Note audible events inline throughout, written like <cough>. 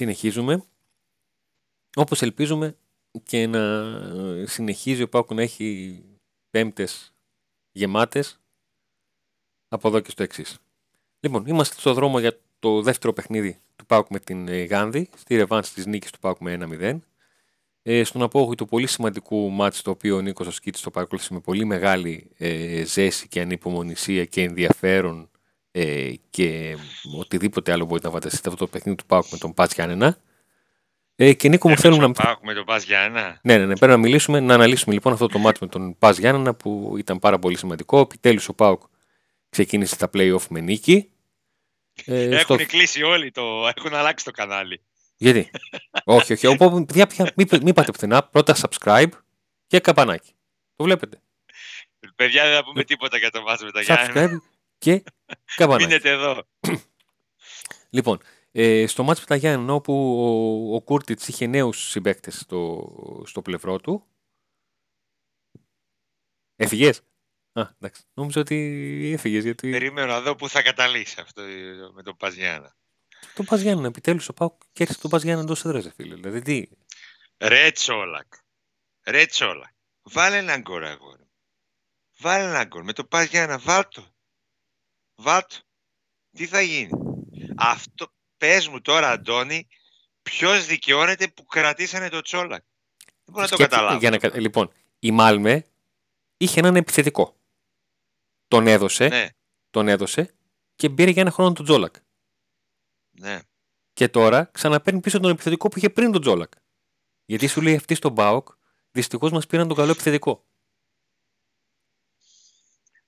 Να είμαστε. Συνεχίζουμε. Όπως ελπίζουμε και να συνεχίζει ο Πάκου να έχει πέμπτες γεμάτες από εδώ και στο εξής. Λοιπόν, είμαστε στο δρόμο για το δεύτερο παιχνίδι του Πάουκ με την ε, Γάνδη, στη ρεβάνση της νίκης του Πάουκ με 1-0. Ε, στον απόγειο του πολύ σημαντικού μάτς το οποίο ο Νίκος Ασκίτης το παρακολούθησε με πολύ μεγάλη ε, ζέση και ανυπομονησία και ενδιαφέρον ε, και οτιδήποτε άλλο μπορείτε να φανταστείτε αυτό το παιχνίδι του Πάουκ με τον Πάτς Γιάννενα. Ε, και Νίκο μου θέλουμε να... Πάουκ με τον Πας Γιάννενα. Ναι, ναι, ναι, πρέπει να μιλήσουμε, να αναλύσουμε λοιπόν αυτό το μάτς με τον Πας Γιάννενα που ήταν πάρα πολύ σημαντικό. Επιτέλους ο Πάουκ ξεκίνησε τα play-off με νίκη. Ε, έχουν στο... κλείσει όλοι, το... έχουν αλλάξει το κανάλι. Γιατί; όχι, όχι. Οπότε, παιδιά, πια, μην, μην πάτε πουθενά. Πρώτα subscribe και καπανάκι. Το βλέπετε. Παιδιά, δεν θα πούμε τίποτα για το βάζο με τα Subscribe και καπανάκι. Μείνετε εδώ. λοιπόν, ε, στο μάτς με τα Γιάννη, όπου ο, ο Κούρτιτς είχε νέους συμπαίκτες στο, στο πλευρό του. Έφυγες; Α, εντάξει. Νόμιζα ότι έφυγες γιατί... Περίμενα να δω πού θα καταλήξει αυτό με τον Παζιάννα. Το Παζιάννα, επιτέλους ο Πάουκ κέρδισε τον Παζιάννα εντός έδρας, φίλε. Δηλαδή τι. Ρε Τσόλακ. Ρε Τσόλακ. Βάλε έναν γκολ, αγόρι. Βάλε έναν γκολ. Με το Παζιάννα, βάλτο. Βάλτο. Τι θα γίνει; Αυτό, πες μου τώρα, Αντώνη, ποιος δικαιώνεται που κρατήσανε το Τσόλακ; Δεν μπορώ να το καταλάβω. Για να, λοιπόν, η Μάλμε είχε έναν επιθετικό. Τον έδωσε, ναι. τον έδωσε και πήρε για ένα χρόνο τον Τζόλακ. Ναι. Και τώρα ξαναπαίρνει πίσω τον επιθετικό που είχε πριν τον Τζόλακ. Γιατί σου λέει αυτή στον Μπάουκ, δυστυχώς μας πήραν τον καλό επιθετικό.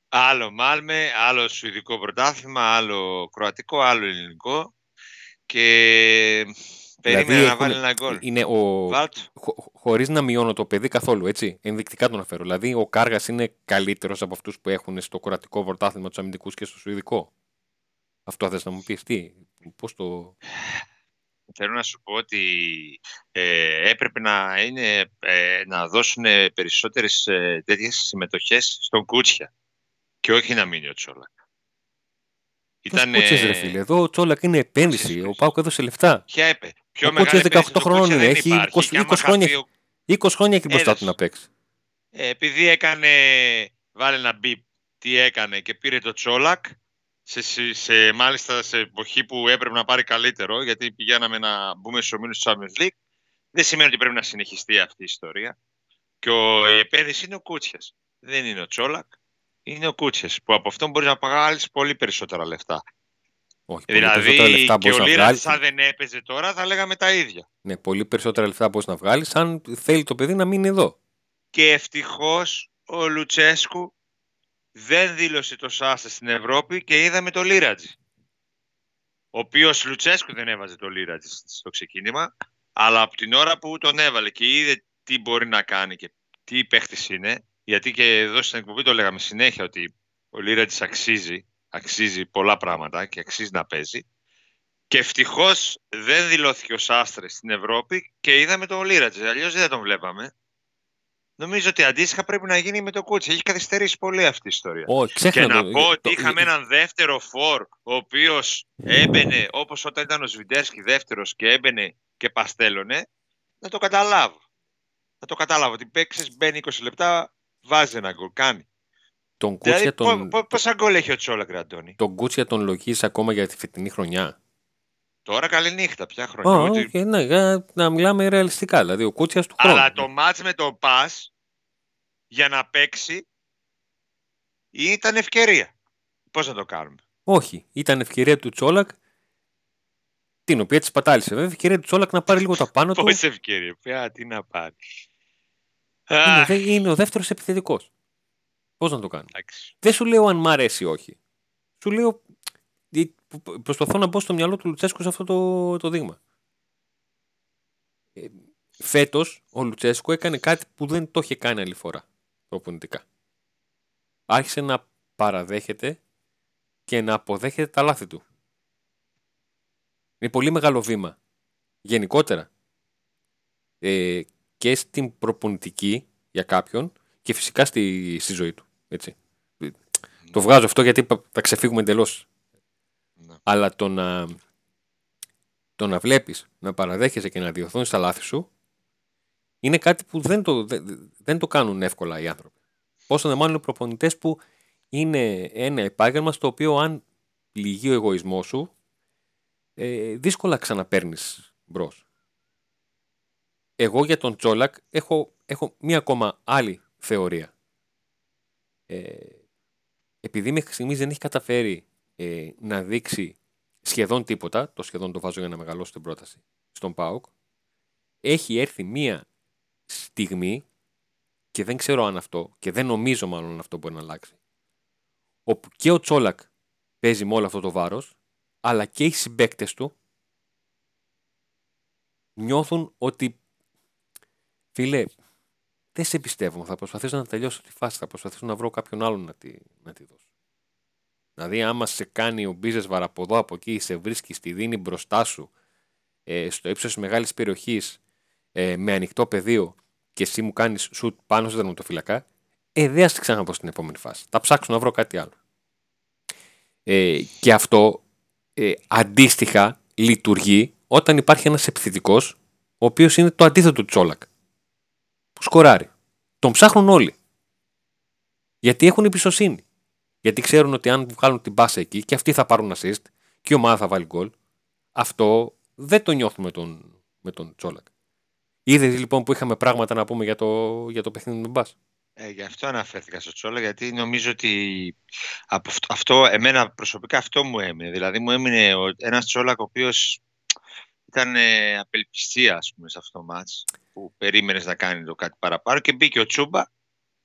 Άλλο Μάλμε, άλλο Σουηδικό πρωτάθλημα, άλλο Κροατικό, άλλο Ελληνικό. Και περίμενα δηλαδή, να βάλει ένα γκολ. Είναι ο... Χω, Χωρίς να μειώνω το παιδί καθόλου, έτσι. Ενδεικτικά τον αναφέρω. Δηλαδή, ο Κάργας είναι καλύτερος από αυτούς που έχουν στο κροατικό πρωτάθλημα τους αμυντικούς και στο Σουηδικό. Αυτό θες να μου πεις, τι, Πώς το... Θέλω να σου πω ότι ε, έπρεπε να, είναι, ε, να δώσουν περισσότερες ε, τέτοιες συμμετοχές στον Κούτσια και όχι να μείνει ο Τσόλακ. Ήταν, Κούτσιας, ρε φίλε; Εδώ ο Τσόλακ είναι επένδυση. Ο Πάουκ έδωσε λεφτά. Ποια έπε. Πιο ο Κούτσιας 18 χρόνων είναι. Έχει 20, 20, χρόνια, 20 χρόνια έχει μπροστά του να παίξει. Ε, επειδή έκανε, βάλε ένα μπιπ τι έκανε και πήρε το Τσόλακ, σε, σε, μάλιστα σε εποχή που έπρεπε να πάρει καλύτερο, γιατί πηγαίναμε να μπούμε στους ομίλους του Champions League, δεν σημαίνει ότι πρέπει να συνεχιστεί αυτή η ιστορία. Και ο, η επένδυση είναι ο Κούτσιας. Δεν είναι ο Τσόλακ, είναι ο Κούτσια. Που από αυτόν μπορείς να παγάλει πολύ περισσότερα λεφτά. Όχι, δηλαδή, πολύ λεφτά και ο Λίρα, αν δεν έπαιζε τώρα, θα λέγαμε τα ίδια. Ναι, πολύ περισσότερα λεφτά μπορείς να βγάλεις, αν θέλει το παιδί να μείνει εδώ. Και ευτυχώς ο Λουτσέσκου δεν δήλωσε το Σάσα στην Ευρώπη και είδαμε το Λίρατζι. Ο οποίος Λουτσέσκου δεν έβαζε το Λίρατζι στο ξεκίνημα, αλλά από την ώρα που τον έβαλε και είδε τι μπορεί να κάνει και τι παίχτης είναι, γιατί και εδώ στην εκπομπή το λέγαμε συνέχεια ότι ο Λίρατζι αξίζει, αξίζει πολλά πράγματα και αξίζει να παίζει. Και ευτυχώς δεν δηλώθηκε ο Σάστρες στην Ευρώπη και είδαμε τον Λίρατζι. Αλλιώς δεν τον βλέπαμε. Νομίζω ότι αντίστοιχα πρέπει να γίνει με το κούτσι. Έχει καθυστερήσει πολύ αυτή η ιστορία. Oh, και να πω ότι είχαμε έναν δεύτερο φορ, ο οποίος έμπαινε όπως όταν ήταν ο Σβιντέρσκι δεύτερος και έμπαινε και παστέλωνε. Να το καταλάβω. Να το καταλάβω. Ότι παίξει, μπαίνει 20 λεπτά, βάζει ένα γκολ. Κάνει. Τον δηλαδή, τον... Πόσα γκολ έχει ο Τσόλα, Αντώνη. Τον Κούτσια τον λογίζει ακόμα για τη φετινή χρονιά. Τώρα καλή νύχτα, πια χρόνια. Oh, okay, ναι, για να μιλάμε ρεαλιστικά. Δηλαδή ο Κούτσιας του χρόνου. Αλλά το μάτς με το Πας για να παίξει ήταν ευκαιρία. Πώς να το κάνουμε; Όχι. Ήταν ευκαιρία του Τσόλακ την οποία της πατάλησε. Βέβαια, ευκαιρία του Τσόλακ να πάρει λίγο τα πάνω <laughs> του. Πώ ευκαιρία, πια τι να πάρει. Είναι, είναι ο δεύτερος επιθετικός. Πώς να το κάνω; Δεν σου λέω αν μ' αρέσει ή όχι. Σου λέω προσπαθώ να μπω στο μυαλό του Λουτσέσκου σε αυτό το, το δείγμα. Ε, Φέτος ο Λουτσέσκου έκανε κάτι που δεν το είχε κάνει άλλη φορά προπονητικά. Άρχισε να παραδέχεται και να αποδέχεται τα λάθη του. Είναι πολύ μεγάλο βήμα. Γενικότερα. Ε, και στην προπονητική για κάποιον και φυσικά στη, στη ζωή του. Έτσι. Το βγάζω αυτό γιατί θα ξεφύγουμε εντελώς αλλά το να το να βλέπεις, να παραδέχεσαι και να διορθώνεις τα λάθη σου είναι κάτι που δεν το, δεν, δεν το κάνουν εύκολα οι άνθρωποι. Πόσο μάλλον οι προπονητές που είναι ένα επάγγελμα στο οποίο αν πληγεί ο εγωισμός σου ε, δύσκολα ξαναπέρνεις μπρος. Εγώ για τον Τσόλακ έχω, έχω μία ακόμα άλλη θεωρία. Ε, επειδή μέχρι στιγμής δεν έχει καταφέρει ε, να δείξει σχεδόν τίποτα, το σχεδόν το βάζω για να μεγαλώσω την πρόταση, στον ΠΑΟΚ, έχει έρθει μία στιγμή και δεν ξέρω αν αυτό και δεν νομίζω μάλλον αν αυτό μπορεί να αλλάξει όπου και ο Τσόλακ παίζει με όλο αυτό το βάρος αλλά και οι συμπέκτες του νιώθουν ότι φίλε δεν σε πιστεύω, θα προσπαθήσω να τελειώσω τη φάση, θα προσπαθήσω να βρω κάποιον άλλον να τη, να τη δώσω. Δηλαδή, άμα σε κάνει ο Μπίζες βαραποδό από εκεί, σε βρίσκει, στη δίνει μπροστά σου, ε, στο ύψος της μεγάλης περιοχής, ε, με ανοιχτό πεδίο και εσύ μου κάνεις σουτ πάνω στο τερματοφυλακά, ε, δεν θα ξαναπώ στην επόμενη φάση. Θα ψάξω να βρω κάτι άλλο. Ε, και αυτό ε, αντίστοιχα λειτουργεί όταν υπάρχει ένας επιθετικός, ο οποίος είναι το αντίθετο του Τσόλακ. Που σκοράρει. Τον ψάχνουν όλοι. Γιατί έχουν εμπιστοσύνη. Γιατί ξέρουν ότι αν βγάλουν την μπάσα εκεί και αυτοί θα πάρουν assist και η ομάδα θα βάλει γκολ, αυτό δεν το νιώθουμε με τον, με τον Τσόλακ. Είδες λοιπόν που είχαμε πράγματα να πούμε για το, για το παιχνίδι με μπάσα. Ε, γι' αυτό αναφέρθηκα στο Τσόλα, γιατί νομίζω ότι από αυτό, εμένα προσωπικά αυτό μου έμεινε. Δηλαδή μου έμεινε ένας Τσόλα ο οποίος ήταν ε, απελπιστία ας πούμε, σε αυτό το μάτς που περίμενες να κάνει το κάτι παραπάνω και μπήκε ο Τσούμπα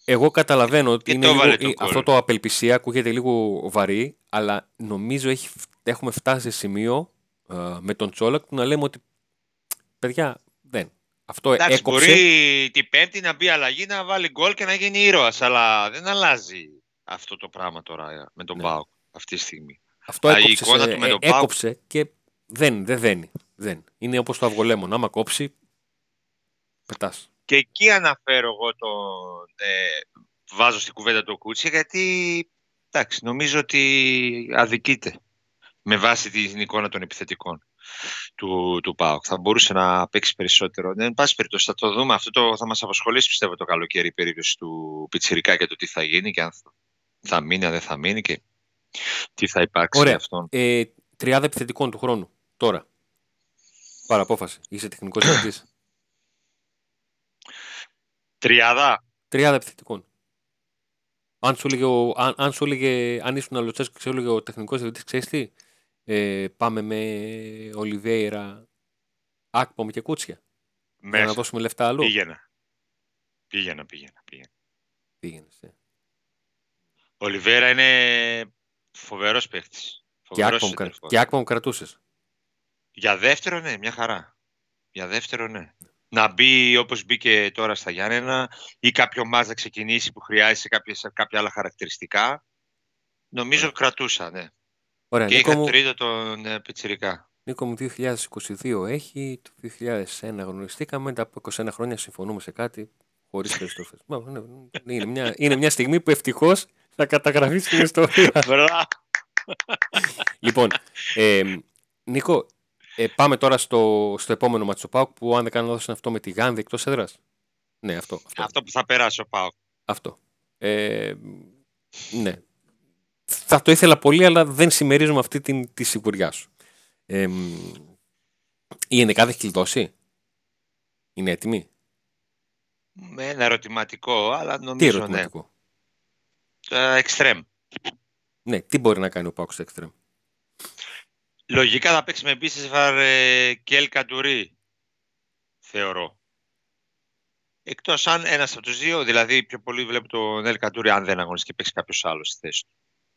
εγώ καταλαβαίνω ότι είναι λίγο, αυτό το απελπισία ακούγεται λίγο βαρύ, αλλά νομίζω έχει, έχουμε φτάσει σε σημείο ε, με τον Τσόλακ που να λέμε ότι παιδιά δεν. Αυτό Εντάξει, έκοψε. Μπορεί την Πέμπτη να μπει αλλαγή, να βάλει γκολ και να γίνει ήρωας, αλλά δεν αλλάζει αυτό το πράγμα τώρα με τον ναι. Πάοκ αυτή τη στιγμή. Αυτό έκοψε, του με τον έκοψε και δεν, δεν δένει. Δεν. Είναι όπως το αυγολέμον. Άμα κόψει, πετάς. Και εκεί αναφέρω εγώ τον, ε, βάζω στην κουβέντα το Κούτσι γιατί εντάξει, νομίζω ότι αδικείται με βάση την εικόνα των επιθετικών του, του ΠΑΟΚ. Θα μπορούσε να παίξει περισσότερο. Δεν πάση περιπτώσει, θα το δούμε. Αυτό το, θα μας απασχολήσει πιστεύω το καλοκαίρι η περίπτωση του Πιτσιρικά και το τι θα γίνει και αν θα μείνει, αν δεν θα μείνει και τι θα υπάρξει Ωραία. αυτόν. Ε, τριάδα επιθετικών του χρόνου. Τώρα. Παραπόφαση. Είσαι τεχνικός <coughs> διευθυντή. Τριάδα. Τριάδα επιθετικών. Αν σου έλεγε, αν, αν, σου έλεγε, αν ήσουν αλωτσέσκο και σου έλεγε ο τεχνικός διευθυντής, ξέρεις τι, ε, πάμε με Ολιβέηρα, Άκπομ και Κούτσια. Μέσα. Για να δώσουμε λεφτά αλλού. Πήγαινα. Πήγαινα, πήγαινα. πήγαινα. Πήγαινες, ε. Ο Ολιβέρα είναι φοβερός παίχτης. Και Άκπομ κρατούσες. Για δεύτερο, ναι, μια χαρά. Για δεύτερο, ναι να μπει όπως μπήκε τώρα στα Γιάννενα ή κάποιο μας να ξεκινήσει που χρειάζεται κάποιες, κάποια άλλα χαρακτηριστικά. Νομίζω κρατούσα, ναι. Ωραία, και είχα μου... τρίτο τον ε, Πιτσιρικά. Νίκο μου 2022 έχει, το 2001 γνωριστήκαμε, μετά από 21 χρόνια συμφωνούμε σε κάτι χωρίς περιστροφές. <laughs> είναι, μια, είναι μια στιγμή που ευτυχώς θα καταγραφείς στην ιστορία. λοιπόν, ε, Νίκο, ε, πάμε τώρα στο, στο επόμενο μάτσο Πάουκ που αν δεν κάνω λάθος είναι αυτό με τη Γάνδη εκτός έδρας. Ναι, αυτό, αυτό. Αυτό που θα περάσει ο Πάουκ. Αυτό. Ε, ναι. Θα το ήθελα πολύ, αλλά δεν συμμερίζομαι αυτή την, τη σιγουριά σου. Ε, η ενδεκάδα έχει κλειδώσει; Είναι έτοιμη; Με ένα ερωτηματικό, αλλά νομίζω τι ερωτηματικό; ναι. Εξτρέμ. Ναι, τι μπορεί να κάνει ο Πάουκ στο εξτρέμ; Λογικά θα παίξει με Μπίσεσβαρ ε, και Ελ Καντουρί, θεωρώ. Εκτός αν ένας από τους δύο, δηλαδή πιο πολύ βλέπω τον Ελ Καντουρί, αν δεν αγωνιστεί και παίξει κάποιος άλλος στη θέση του.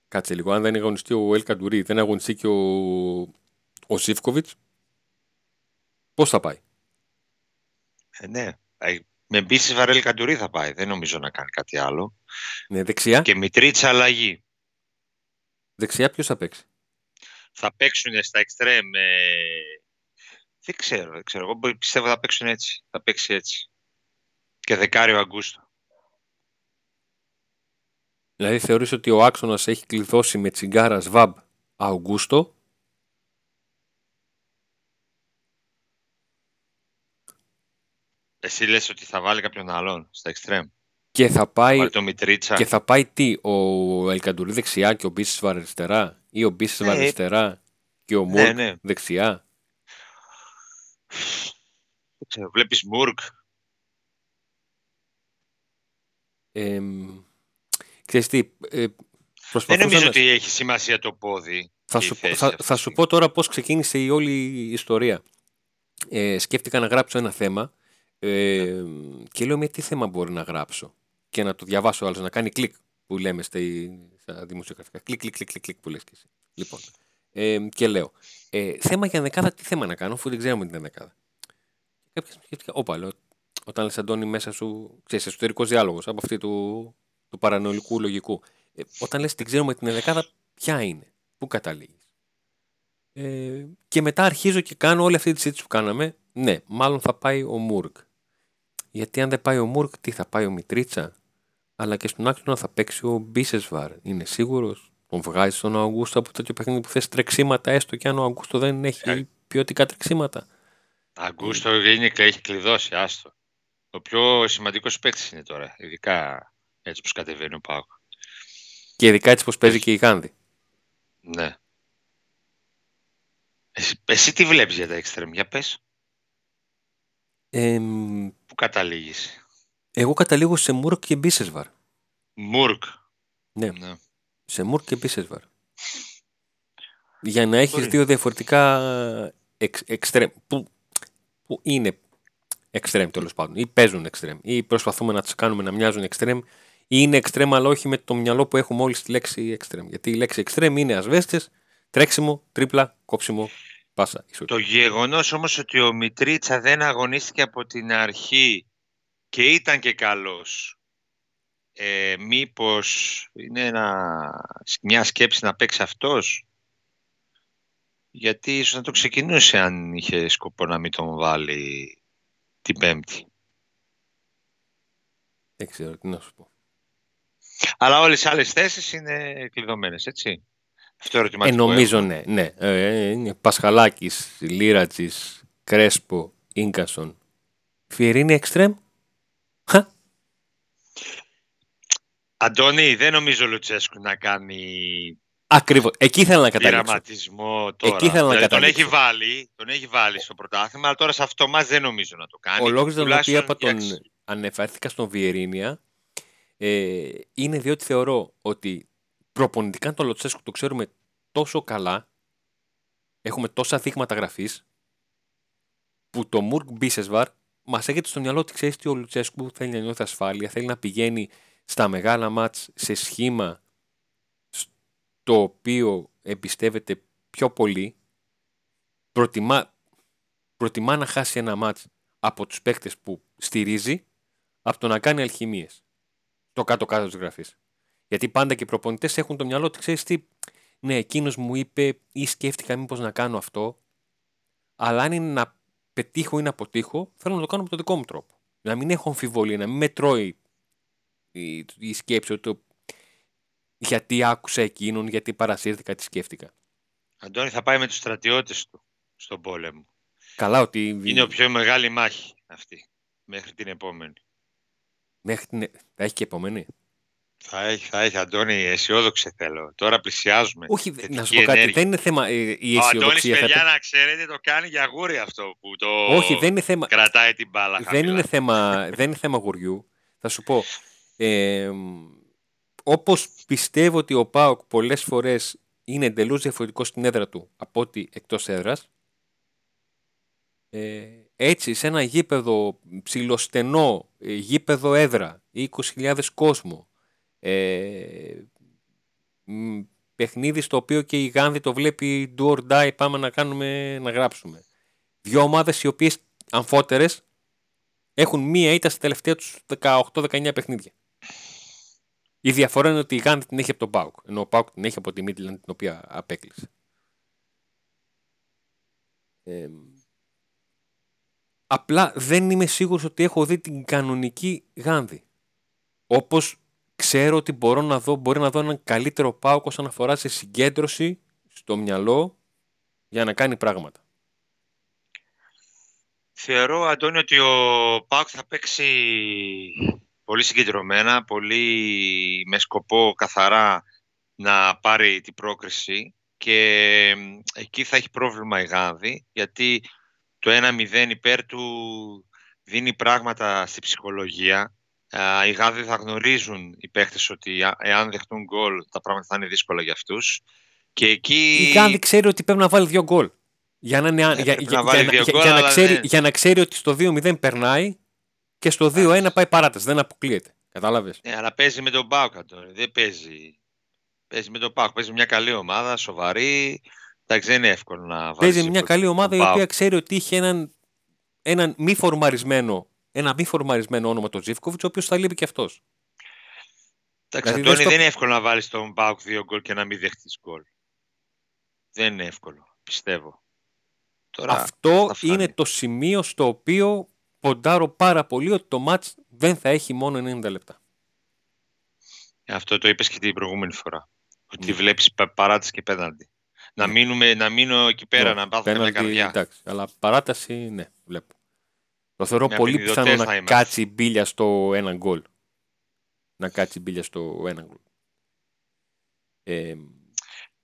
Κάτσε λίγο, αν δεν αγωνιστεί ο Ελ Καντουρί, δεν αγωνιστεί και ο, ο Σίφκοβιτ, πώς θα πάει; Ε, ναι, ε, με Μπίσεσβαρ Ελ Καντουρί θα πάει. Δεν νομίζω να κάνει κάτι άλλο. Ναι, δεξιά. Και Μητρίτσα αλλαγή. Δεξιά ποιος θα παίξει; θα παίξουν στα εξτρέμ. δεν ξέρω, ξέρω. Εγώ πιστεύω θα παίξουν έτσι. Θα παίξει έτσι. Και δεκάριο Αγκούστο. Δηλαδή θεωρείς ότι ο άξονας έχει κλειδώσει με τσιγκάρα Σβάμπ Αύγουστο Εσύ λες ότι θα βάλει κάποιον άλλον στα εξτρέμ. Και θα πάει, Βάλει το Μητρίτσα. και θα πάει τι, ο Ελκαντουρί δεξιά και ο Μπίσεσβαρ αριστερά; Ή ο Μπίσεσβαρ Ναι. αριστερά και ο Ναι, Μουρκ ναι. δεξιά; Δεν ξέρω, βλέπεις Μουρκ; Ε, ξέρεις τι, ε, Δεν προσπαθούσα νομίζω να- ότι έχει σημασία το πόδι. Θα και η σου, πω- θέση θα, αυτή θα τη σου στιγμή. πω τώρα πώς ξεκίνησε η όλη η ιστορία. Ε, σκέφτηκα να γράψω ένα θέμα ε, και λέω με τι θέμα μπορώ να γράψω; Και να το διαβάσει ο άλλος, να κάνει κλικ που λέμε στα, στα δημοσιογραφικά. Κλικ, κλικ, κλικ, κλικ, κλικ που λες και εσύ. Λοιπόν, ε, και λέω, ε, θέμα για εντεκάδα, τι θέμα να κάνω, αφού δεν ξέρουμε την εντεκάδα. Κάποια στιγμή σκέφτηκα, όπα, λέω, όταν λες Αντώνη μέσα σου, ξέρεις, εσωτερικός διάλογος από αυτή του, του παρανοϊκού λογικού. Ε, όταν λες την ξέρουμε την δεκάδα, ποια είναι, πού καταλήγεις. Ε, και μετά αρχίζω και κάνω όλη αυτή τη συζήτηση που κάναμε. Ναι, μάλλον θα πάει ο Μούρκ. Γιατί αν δεν πάει ο Μούρκ, τι θα πάει ο Μητρίτσα; Αλλά και στον άξονα θα παίξει ο Μπίσεσβαρ. Είναι σίγουρος; Τον βγάζει τον Αγκούστο από τέτοιο παιχνίδι που θες τρεξίματα, έστω και αν ο Αγκούστο δεν έχει Ε. ποιοτικά τρεξίματα. Αγκούστο είναι, έχει κλειδώσει, άστο. Ο πιο σημαντικός παίκτης είναι τώρα, ειδικά έτσι που κατεβαίνει ο Πάοκ. Και ειδικά έτσι πως παίζει και η Γάνδη. Ναι. Εσύ, εσύ τι βλέπεις για τα εξτρέμ, για πες. Ε, Πού καταλήγεις. Εγώ καταλήγω σε Μούρκ και Μπίσεσβαρ. Μουρκ. Ναι. Ναι. Σε Μούρκ και Μπίσεσβαρ. Για να έχεις Μπορεί. δύο διαφορετικά εξ, εξτρέμ, που, που είναι εξτρέμ τέλος πάντων, ή παίζουν εξτρέμ, ή προσπαθούμε να τους κάνουμε να μοιάζουν εξτρέμ, ή είναι εξτρέμ αλλά όχι με το μυαλό που έχουμε όλοι στη λέξη εξτρέμ. Γιατί η λέξη εξτρέμ είναι ασβέστες, τρέξιμο, τρίπλα, κόψιμο, πάσα. ισοτή. Το γεγονός όμως ότι ο Μητρίτσα δεν αγωνίστηκε από την αρχή και ήταν και καλός. Ε, μήπως είναι ένα, μια σκέψη να παίξει αυτός; Γιατί ίσως να το ξεκινούσε αν είχε σκοπό να μην τον βάλει την πέμπτη. Δεν ξέρω τι να σου πω. Αλλά όλες οι άλλες θέσεις είναι κλειδωμένες, έτσι. Αυτό Ε, ερωτηματικό. νομίζω ναι, ναι. Ε, είναι Πασχαλάκης, Λίρατζης, Κρέσπο, Ίγκασον. Φιερίνη εξτρέμ. Χα, Αντώνη, δεν νομίζω ο Λουτσέσκου να κάνει Ακριβώς. Εκεί ήθελα να καταλήξω. πειραματισμό τώρα. Εκεί ήθελα να δηλαδή, τον καταλήξω. έχει βάλει, τον έχει βάλει στο πρωτάθλημα, αλλά τώρα σε αυτό μας δεν νομίζω να το κάνει. Ο λόγος για τον οποίο Τουλάχιστον είπα τον για- ανεφέρθηκα στον Βιερίνια ε, είναι διότι θεωρώ ότι προπονητικά το Λοτσέσκου το ξέρουμε τόσο καλά, έχουμε τόσα δείγματα γραφής, που το Μουρκ Μπίσεσβαρ μας έρχεται στο μυαλό ότι ξέρεις τι ο Λουτσέσκου θέλει να νιώθει ασφάλεια, θέλει να πηγαίνει στα μεγάλα μάτς σε σχήμα στο οποίο εμπιστεύεται πιο πολύ, προτιμά, προτιμά να χάσει ένα μάτς από τους παίκτες που στηρίζει από το να κάνει αλχημίες στο κάτω-κάτω της γραφής. Γιατί πάντα και οι προπονητές έχουν το μυαλό ότι ξέρεις τι, ναι, εκείνος μου είπε ή σκέφτηκα μήπως να κάνω αυτό, αλλά αν είναι να πετύχω ή να αποτύχω, θέλω να το κάνω με τον δικό μου τρόπο. Να μην έχω αμφιβολία, να μην με τρώει η, η σκέψη ότι το- γιατί άκουσα εκείνον, γιατί παρασύρθηκα, τι σκέφτηκα. Αντώνη θα πάει με τους στρατιώτες του στον πόλεμο. Καλά ότι Είναι ο πιο μεγάλη μάχη αυτή, μέχρι την επόμενη. μέχρι την... θα έχει και επόμενη. Θα έχει, θα έχει, Αντώνη, αισιόδοξε θέλω. Τώρα πλησιάζουμε. Όχι, Θετική να σου πω κάτι, ενέργεια. δεν είναι θέμα ε, η Ο Αντώνης, αισιοδοξία. παιδιά, θα- να ξέρετε, το κάνει για γούρι αυτό που το Όχι, δεν είναι θέμα, κρατάει την μπάλα δεν χαμηλά. είναι θέμα, δεν είναι θέμα γουριού. Θα σου πω, ε, όπως πιστεύω ότι ο ΠΑΟΚ πολλές φορές είναι εντελώς διαφορετικό στην έδρα του από ότι εκτός έδρας, ε, έτσι σε ένα γήπεδο ψηλοστενό, ε, γήπεδο έδρα, 20.000 κόσμο, ε, μ, παιχνίδι στο οποίο και η Γάνδη το βλέπει do or die, πάμε να κάνουμε, να γράψουμε. Δύο ομάδες οι οποίες αμφότερες έχουν μία ήττα στα τελευταία τους 18-19 παιχνίδια. Η διαφορά είναι ότι η Γάνδη την έχει από τον Πάουκ, ενώ ο Πάουκ την έχει από τη Μίτλαντ την οποία απέκλεισε. Ε, απλά δεν είμαι σίγουρος ότι έχω δει την κανονική Γάνδη. Όπως ξέρω ότι μπορώ να δω, μπορεί να δω έναν καλύτερο Πάουκ όσον αφορά σε συγκέντρωση στο μυαλό για να κάνει πράγματα. Θεωρώ, Αντώνη, ότι ο Πάουκ θα παίξει πολύ συγκεντρωμένα, πολύ με σκοπό καθαρά να πάρει την πρόκριση και εκεί θα έχει πρόβλημα η Γάνδη, γιατί το 1-0 υπέρ του δίνει πράγματα στη ψυχολογία. Οι Γάνδη θα γνωρίζουν οι παίχτες ότι εάν δεχτούν γκολ τα πράγματα θα είναι δύσκολα για αυτούς. Και εκεί... Η Γάνδη ξέρει ότι πρέπει να βάλει δύο γκολ. Για να, για, για, για, να ξέρει, ναι. για να ξέρει ότι στο 2-0 περνάει και στο 2-1 πάει παράταση. Δεν αποκλείεται. Κατάλαβες; Ναι, αλλά παίζει με τον Πάουκα τώρα. Δεν παίζει. Παίζει με τον Πάουκ. Παίζει μια καλή ομάδα, σοβαρή. Εντάξει, δεν είναι εύκολο να βάλεις. Παίζει μια καλή ομάδα η οποία ξέρει ότι είχε έναν, έναν μη φορμαρισμένο, ένα μη φορμαρισμένο όνομα τον Ζήφκοβιτς, ο οποίος θα λείπει και αυτός. Εντάξει, δηλαδή, δεν είναι εύκολο να βάλεις τον Πάουκ δύο γκολ και να μην δεχτείς γκολ. Δεν είναι εύκολο, πιστεύω. Τώρα Αυτό είναι το σημείο στο οποίο ποντάρω πάρα πολύ ότι το μάτς δεν θα έχει μόνο 90 λεπτά. Αυτό το είπες και την προηγούμενη φορά. Ότι ναι. βλέπεις παράταση και πέναντι. Να, ναι. μείνουμε, να μείνω εκεί πέρα, ναι. να πάθω μια καρδιά. Εντάξει, αλλά παράταση, ναι, βλέπω. Το θεωρώ πολύ πιθανό να κάτσει η μπίλια στο ένα γκολ. Να κάτσει η μπίλια στο ένα γκολ. Ε,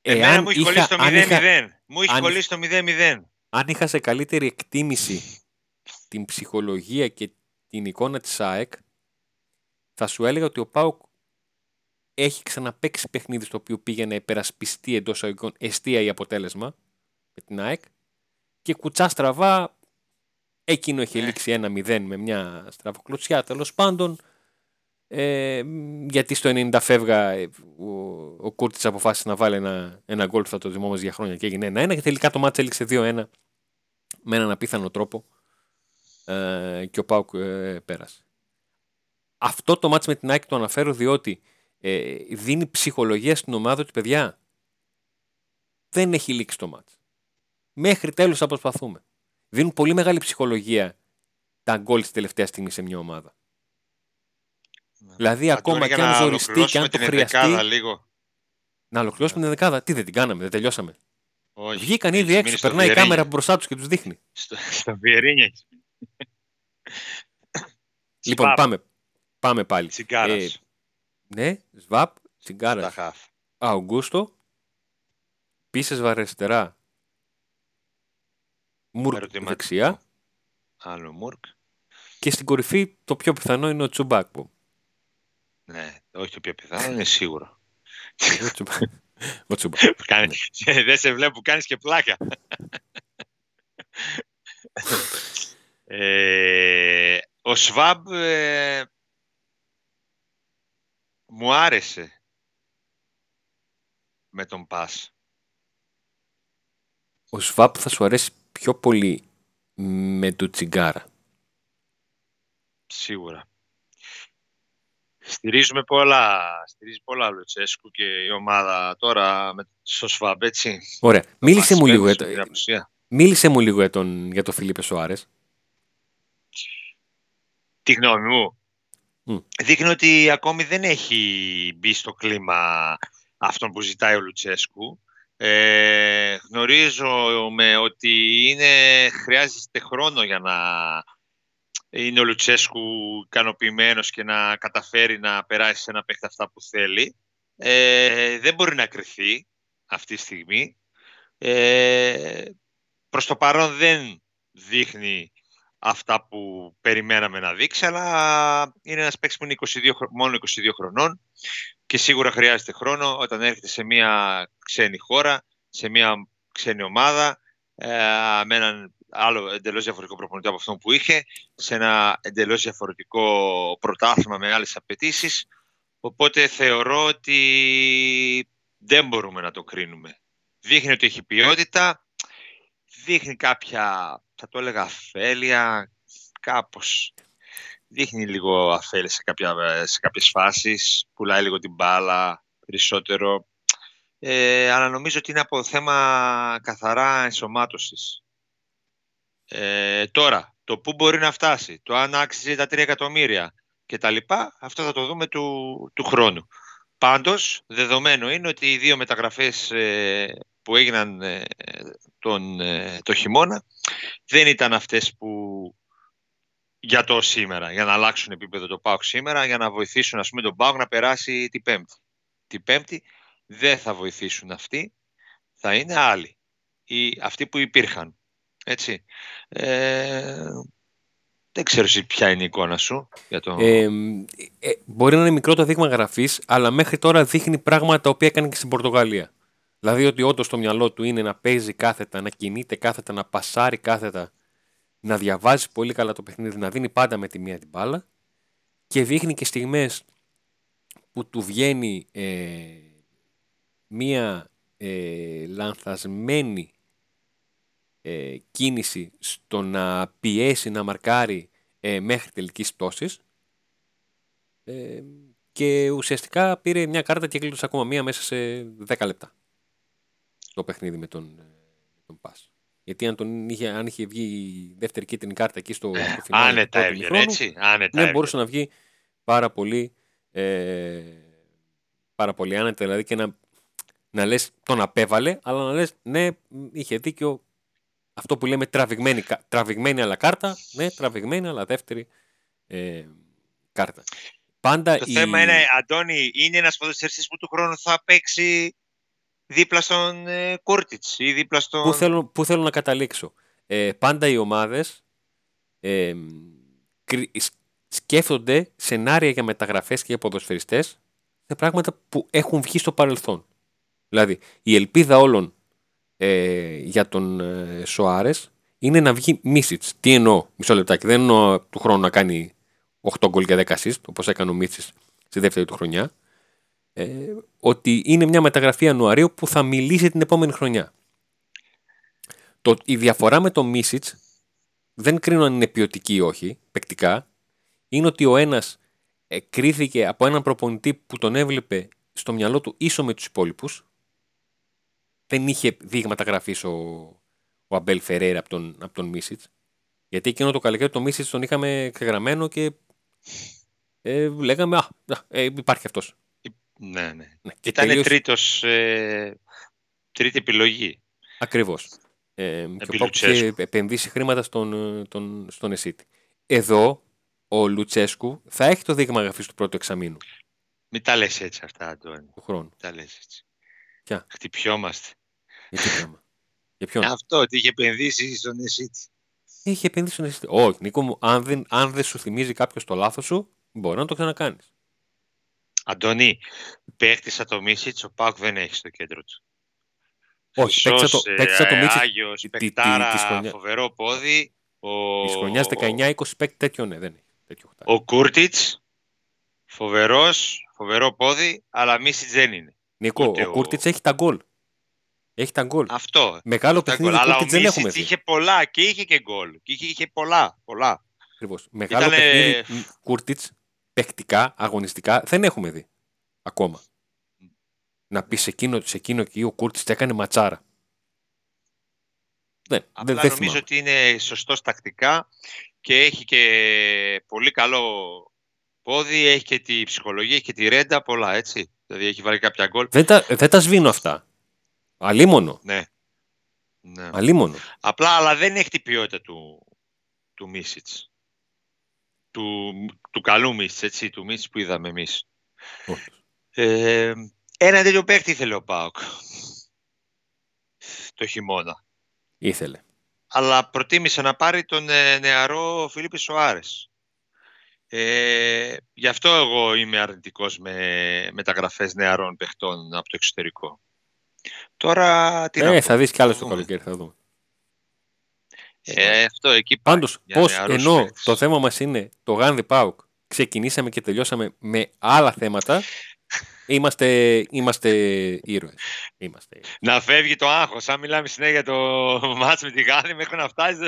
Εμένα μου έχει κολλήσει το 0-0. Μου έχει κολλήσει το 0-0 αν είχα σε καλύτερη εκτίμηση την ψυχολογία και την εικόνα της ΑΕΚ, θα σου έλεγα ότι ο ΠΑΟΚ έχει ξαναπέξει παιχνίδι στο οποίο πήγε να υπερασπιστεί εντός αγωγικών εστία ή αποτέλεσμα με την ΑΕΚ και κουτσά στραβά εκείνο είχε ναι. λήξει ένα 0 με μια στραβοκλωτσιά τέλος πάντων ε, γιατί στο 90 φεύγα ε, ο, ο Κούρτης αποφάσισε να βάλει ένα, ένα γκολ που θα το θυμόμαστε για χρόνια και έγινε 1-1 και τελικά το μάτς έληξε 2-1 με έναν απίθανο τρόπο ε, και ο Πάουκ ε, πέρασε. Αυτό το μάτς με την Άκη το αναφέρω διότι ε, δίνει ψυχολογία στην ομάδα του παιδιά. Δεν έχει λήξει το μάτς. Μέχρι τέλος θα προσπαθούμε. Δίνουν πολύ μεγάλη ψυχολογία τα γκολ της τελευταία στιγμή σε μια ομάδα. Ναι. Δηλαδή ακόμα και αν ζοριστεί και αν το χρειαστεί. Λίγο. Να ολοκληρώσουμε την δεκάδα. Τι δεν την κάναμε, δεν τελειώσαμε. Όχι. Βγήκαν ήδη έξω, περνάει η κάμερα μπροστά τους και τους δείχνει. Στο, στο Βιερίνια <coughs> Λοιπόν, πάμε, πάμε πάλι. Ε, ναι, Σβάπ, Τσιγκάρας. Αουγκούστο, Πίσες βαριστερά. Μουρκ δεξιά. Άλλο Μουρκ. Και στην κορυφή το πιο πιθανό είναι ο Τσουμπάκπο. Ναι, όχι το πιο πιθανό, είναι σίγουρο. <laughs> Κάνει, δεν σε βλέπω που κάνεις και πλάκα. ε, ο Σβάμπ ε, μου άρεσε με τον Πας. Ο Σβάμπ θα σου αρέσει πιο πολύ με το τσιγκάρα. Σίγουρα. Στηρίζουμε πολλά, στηρίζει πολλά Λουτσέσκου και η ομάδα τώρα με στο ΣΒΑΜ, έτσι. Ωραία. Μίλησε μου, λίγο για το, μίλησε μου λίγο για τον, για τον Φιλίπε Σοάρες. Τη γνώμη μου. Mm. Δείχνει ότι ακόμη δεν έχει μπει στο κλίμα αυτόν που ζητάει ο Λουτσέσκου. Ε, γνωρίζομαι ότι είναι, χρειάζεται χρόνο για να είναι ο Λουτσέσκου ικανοποιημένος και να καταφέρει να περάσει σε ένα παίχτη αυτά που θέλει. Ε, δεν μπορεί να κρυθεί αυτή τη στιγμή. Ε, προς το παρόν δεν δείχνει αυτά που περιμέναμε να δείξει, αλλά είναι ένας παίκτης που είναι 22, μόνο 22 χρονών και σίγουρα χρειάζεται χρόνο όταν έρχεται σε μια ξένη χώρα, σε μια ξένη ομάδα, ε, με έναν άλλο εντελώς διαφορετικό προπονητή από αυτό που είχε, σε ένα εντελώς διαφορετικό πρωτάθλημα μεγάλε απαιτήσεις. Οπότε θεωρώ ότι δεν μπορούμε να το κρίνουμε. Δείχνει ότι έχει ποιότητα, δείχνει κάποια, θα το έλεγα, αφέλεια, κάπως. Δείχνει λίγο αφέλεια σε, κάποια, σε κάποιες φάσεις, πουλάει λίγο την μπάλα περισσότερο. Ε, αλλά νομίζω ότι είναι από θέμα καθαρά ενσωμάτωσης. Ε, τώρα, το πού μπορεί να φτάσει, το αν άξιζε τα 3 εκατομμύρια και τα λοιπά, αυτό θα το δούμε του, του χρόνου. Πάντως, δεδομένο είναι ότι οι δύο μεταγραφές ε, που έγιναν ε, τον, ε, το χειμώνα δεν ήταν αυτές που για το σήμερα, για να αλλάξουν επίπεδο το ΠΑΟΚ σήμερα, για να βοηθήσουν ας πούμε, τον ΠΑΟΚ να περάσει την Πέμπτη. Την Πέμπτη δεν θα βοηθήσουν αυτοί, θα είναι άλλοι. Ή αυτοί που υπήρχαν. Έτσι. Ε, δεν ξέρω εσύ ποια είναι η εικόνα σου για το... Ε, ε, μπορεί να είναι μικρό το δείγμα γραφής, αλλά μέχρι τώρα δείχνει πράγματα τα οποία έκανε και στην Πορτογαλία. Δηλαδή ότι όντως το μυαλό του είναι να παίζει κάθετα, να κινείται κάθετα, να πασάρει κάθετα, να διαβάζει πολύ καλά το παιχνίδι, να δίνει πάντα με τη μία την μπάλα και δείχνει και στιγμές που του βγαίνει ε, μία ε, λανθασμένη ε, κίνηση στο να πιέσει, να μαρκάρει ε, μέχρι τελικής πτώσης ε, και ουσιαστικά πήρε μια κάρτα και έκλεισε ακόμα μία μέσα σε 10 λεπτά το παιχνίδι με τον, ε, τον Πας. Γιατί αν, τον είχε, αν είχε βγει η δεύτερη κίτρινη κάρτα εκεί στο, στο φινάλι Άνετα έβγαινε, έτσι. Άνετα ναι, μπορούσε να βγει πάρα πολύ, ε, πάρα πολύ άνετα, δηλαδή και να, να λες τον απέβαλε, αλλά να λες ναι, είχε δίκιο αυτό που λέμε τραβηγμένη, τραβηγμένη αλλά κάρτα, ναι, τραβηγμένη αλλά δεύτερη ε, κάρτα. Πάντα το η... θέμα είναι, Αντώνη, είναι ένας ποδοσφαιριστής που του χρόνου θα παίξει δίπλα στον ε, Κούρτιτς ή δίπλα στον... Πού θέλω, πού θέλω να καταλήξω. Ε, πάντα οι ομάδες ε, σκέφτονται σενάρια για μεταγραφές και για ποδοσφαιριστές σε πράγματα που έχουν βγει στο παρελθόν. Δηλαδή, η ελπίδα όλων ε, για τον ε, Σοάρες είναι να βγει Μίσιτς. Τι εννοώ, μισό λεπτάκι, δεν εννοώ του χρόνου να κάνει 8 γκολ και 10 assist, όπως έκανε ο Μίσιτς στη δεύτερη του χρονιά ε, ότι είναι μια μεταγραφή Ιανουαρίου που θα μιλήσει την επόμενη χρονιά. Το, η διαφορά με το Μίσιτς δεν κρίνω αν είναι ποιοτική ή όχι, παικτικά, είναι ότι ο ένας ε, κρίθηκε από έναν προπονητή που τον έβλεπε στο μυαλό του ίσο με τους υπόλοιπους. Δεν είχε δείγματα γραφής ο, ο Αμπέλ Φεραίρα από τον, από τον Μίσιτς. Γιατί εκείνο το καλοκαίρι το Μίσιτς τον είχαμε ξεγραμμένο και ε, λέγαμε «Α, ε, υπάρχει αυτός». Ναι, ναι. ναι Ήταν τελείως... τρίτος, ε, τρίτη επιλογή. Ακριβώς. Ε, και είχε επενδύσει χρήματα στον, ε, τον, στον Εσίτη. Εδώ ο Λουτσέσκου θα έχει το δείγμα γραφής του πρώτου εξαμήνου. Μην τα λες έτσι αυτά, Αντώνη. Του χρόνου. Μην τα λες έτσι. Ποια; Χτυπιόμαστε. Για τι πράγμα; Για ποιον; Αυτό, ότι είχε επενδύσει στον Εσίτη. Είχε επενδύσει στον Εσίτη. Όχι, Νίκο μου, αν δεν, αν δεν σου θυμίζει κάποιος το λάθος σου, μπορεί να το ξανακάνεις. Αντώνη, παίχτης σαν το Μίσιτς, ο Πάουκ δεν έχει στο κέντρο του. Όχι, παίχτη σαν το, Μίσιτς. Άγιος, παιχτάρα, φοβερό πόδι. Ο... Τη χρονιά 19-20 παίκτη τέτοιο ναι, δεν έχει. Τέτοιο ο Κούρτιτς, φοβερός, φοβερό πόδι, αλλά Μίσιτς δεν είναι. Νίκο, Ούτε ο Κούρτιτς έχει τα γκολ. Έχει τα γκολ. Αυτό. Μεγάλο παιχνίδι αλλά ο δεν έχουμε δει. είχε πολλά και είχε και γκολ. Και είχε, είχε πολλά. πολλά. Ακριβώς. Μεγάλο Ήτανε... παιχνίδι Κούρτιτς παιχτικά, αγωνιστικά, δεν έχουμε δει ακόμα. Να πεις σε εκείνο, σε εκείνο εκεί ο Κούρτης έκανε ματσάρα. Δεν, Απλά δεν, νομίζω ότι είναι σωστός τακτικά και έχει και πολύ καλό πόδι, έχει και τη ψυχολογία, έχει και τη ρέντα, πολλά έτσι. Δηλαδή έχει βάλει κάποια γκολ. Δεν τα, δεν τα σβήνω αυτά. Αλίμονο. Ναι. ναι. Αλίμονο. Απλά, αλλά δεν έχει την ποιότητα του, του Μίσιτς του, του καλού Μίτς, έτσι, του Μίτς που είδαμε εμείς. Ε, ένα τέτοιο παίχτη ήθελε ο Πάοκ το χειμώνα. Ήθελε. Αλλά προτίμησε να πάρει τον ε, νεαρό Φίλιππη Σοάρες. Ε, γι' αυτό εγώ είμαι αρνητικός με μεταγραφές νεαρών παιχτών από το εξωτερικό. Τώρα τι ε, θα δεις κι άλλο το καλοκαίρι, θα δούμε. Ε, αυτό εκεί Πάντως, πώς ενώ το θέμα μας είναι το Γάνδι Πάουκ, ξεκινήσαμε και τελειώσαμε με άλλα θέματα. Είμαστε, είμαστε ήρωες. Είμαστε. Να φεύγει το άγχος. Αν μιλάμε συνέχεια για το μάτς με τη Γάνδη, μέχρι να φτάσει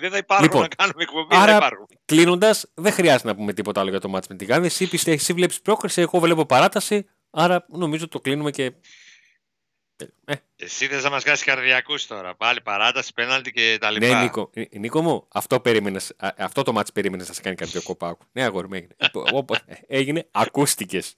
δεν θα υπάρχουν λοιπόν, να κάνουμε εκπομπή. Άρα, κλείνοντας, δεν χρειάζεται να πούμε τίποτα άλλο για το μάτς με τη Γάνδη. Εσύ, εσύ βλέπεις πρόκριση, εγώ βλέπω παράταση. Άρα νομίζω το κλείνουμε και ε, ε. Εσύ θες να μας κάνεις καρδιακούς τώρα. Πάλι παράταση, πέναλτι και τα λοιπά. Ναι, Νίκο, ε, μου, αυτό, περίμενες, αυτό το μάτι περίμενες να σε κάνει καρδιακό πάκο. Ναι, αγόρι μου έγινε. <laughs> Ε, έγινε, ακούστηκες.